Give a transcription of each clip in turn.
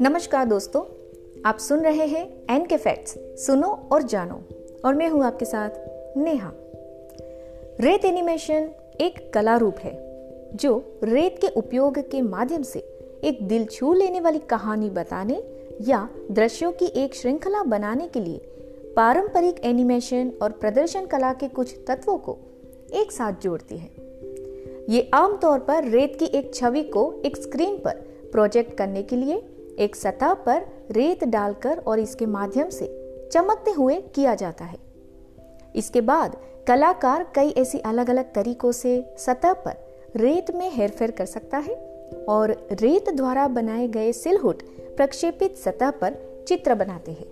नमस्कार दोस्तों, आप सुन रहे हैं एन के फैक्ट्स सुनो और जानो। और मैं हूँ आपके साथ नेहा। रेत एनिमेशन एक कला रूप है, जो रेत के उपयोग के माध्यम से एक दिल छू लेने वाली कहानी बताने या दृश्यों की एक श्रृंखला बनाने के लिए पारंपरिक एनिमेशन और प्रदर्शन कला के कुछ तत्वों को एक साथ जोड़ती है। ये आमतौर पर रेत की एक छवि को एक स्क्रीन पर प्रोजेक्ट करने के लिए, एक सतह पर रेत डालकर और इसके माध्यम से चमकते हुए किया जाता है। इसके बाद कलाकार कई ऐसी अलग अलग तरीकों से सतह पर रेत में हेरफेर कर सकता है और रेत द्वारा बनाए गए सिलहुट प्रक्षेपित सतह पर चित्र बनाते हैं,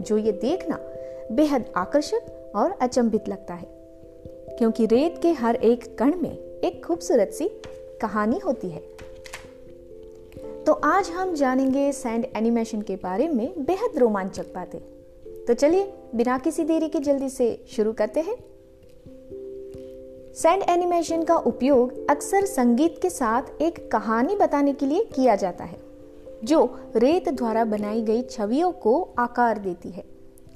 जो ये देखना बेहद आकर्षक और अचंभित लगता है, क्योंकि रेत के हर एक कण में एक खूबसूरत सी कहानी होती है। तो आज हम जानेंगे सैंड एनिमेशन के बारे में बेहद रोमांचक बातें। तो चलिए, बिना किसी देरी के जल्दी से शुरू करते हैं। सैंड एनिमेशन का उपयोग अक्सर संगीत के साथ एक कहानी बताने के लिए किया जाता है, जो रेत द्वारा बनाई गई छवियों को आकार देती है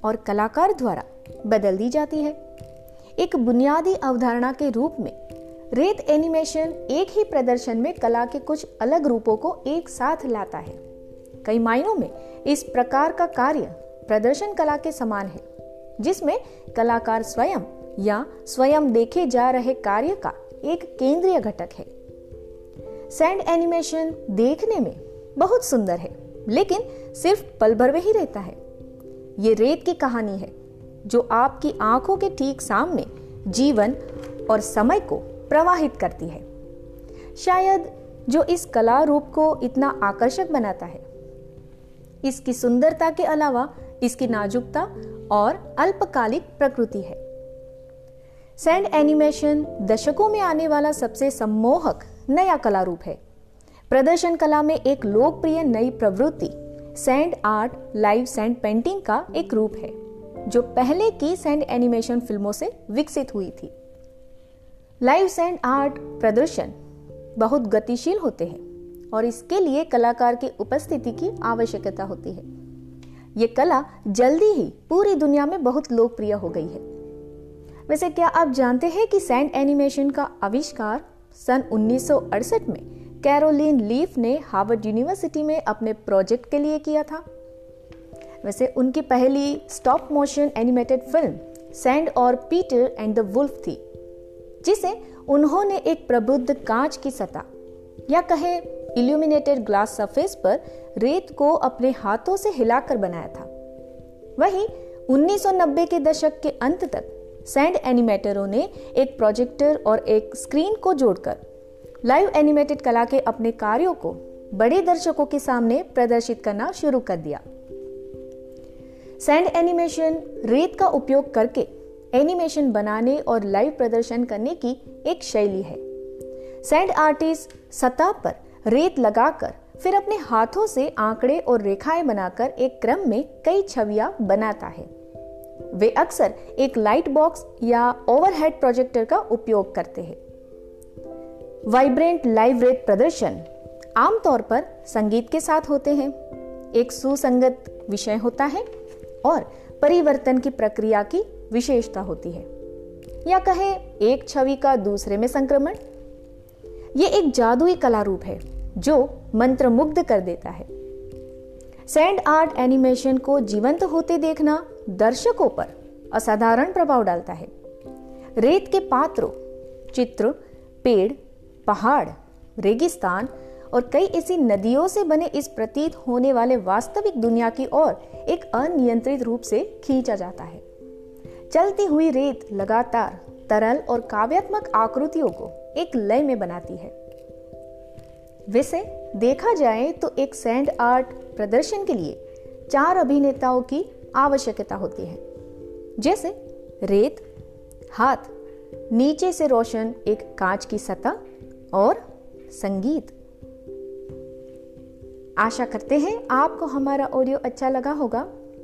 और कलाकार द्वारा बदल दी जाती है। एक बुनियादी अवधारणा के रूप में रेत एनिमेशन एक ही प्रदर्शन में कला के कुछ अलग रूपों को एक साथ लाता है। कई मायनों में इस प्रकार का कार्य प्रदर्शन कला के समान है, जिसमें कलाकार स्वयं या स्वयं देखे जा रहे कार्य का एक केंद्रीय घटक है। सैंड एनिमेशन देखने में बहुत सुंदर है, लेकिन सिर्फ़ पल भर में ही रहता है। ये रेत की कहानी है, जो आपकी आँखों के ठीक सामने जीवन और समय को प्रवाहित करती है। शायद जो इस कला रूप को इतना आकर्षक बनाता है। इसकी सुंदरता के अलावा इसकी नाजुकता और अल्पकालिक प्रकृति है। सैंड एनिमेशन दशकों में आने वाला सबसे सम्मोहक नया कला रूप है। प्रदर्शन कला में एक लोकप्रिय नई प्रवृत्ति, sand art, live sand painting का एक रूप है, जो पहले की सैंड एनिमेशन फ़िल्मों से विकसित हुई थी। लाइव सैंड आर्ट प्रदर्शन बहुत गतिशील होते हैं और इसके लिए कलाकार की उपस्थिति की आवश्यकता होती है। ये कला जल्दी ही पूरी दुनिया में बहुत लोकप्रिय हो गई है। वैसे क्या आप जानते हैं कि सैंड एनिमेशन का आविष्कार सन 1968 में कैरोलिन लीफ ने हार्वर्ड यूनिवर्सिटी में अपने प्रोजेक्ट के लिए किया था? वैसे उनकी पहली stop motion animated film sand और पीटर एंड द वुल्फ थी। जिसे उन्होंने एक प्रबुद्ध कांच की सतह, या कहे इल्यूमिनेटेड ग्लास सरफेस पर रेत को अपने हाथों से हिलाकर बनाया था। वहीं 1990 के दशक के अंत तक सैंड एनिमेटरों ने एक प्रोजेक्टर और एक स्क्रीन को जोड़कर लाइव एनिमेटेड कला के अपने कार्यों को बड़े दर्शकों के सामने प्रदर्शित करना शुरू कर दिया। सैंड एनिमेशन रेत का उपयोग करके एनिमेशन बनाने और लाइव प्रदर्शन करने की एक शैली है। सैंड आर्टिस्ट सतह पर रेत लगाकर, फिर अपने हाथों से आंकड़े और रेखाएँ बनाकर एक क्रम में कई छवियाँ बनाता है। वे अक्सर एक लाइट बॉक्स या ओवरहेड प्रोजेक्टर का उपयोग करते हैं। वाइब्रेंट लाइव रेत प्रदर्शन आमतौर पर संगीत के साथ होते हैं। एक सुसंगत विषय होता है और परिवर्तन की प्रक्रिया की विशेषता होती है। या कहे, एक छवि का दूसरे में संक्रमण। ये एक जादुई कला रूप है, जो मंत्र मुग्ध कर देता है। सैंड आर्ट एनिमेशन को जीवंत होते देखना दर्शकों पर असाधारण प्रभाव डालता है। रेत के पात्रों, चित्र, पेड़, पहाड़, रेगिस्तान और कई ऐसी नदियों से बने इस प्रतीत होने वाले वास्तविक दुनिया की ओर एक अनियंत्रित रूप से खींचा जाता है। चलती हुई रेत लगातार तरल और काव्यात्मक आकृतियों को एक लय में बनाती है। वैसे देखा जाए तो एक सैंड आर्ट प्रदर्शन के लिए चार अभिनेताओं की आवश्यकता होती है। जैसे रेत, हाथ, नीचे से रोशन एक कांच की सतह और संगीत। आशा करते हैं आपको हमारा ऑडियो अच्छा लगा होगा।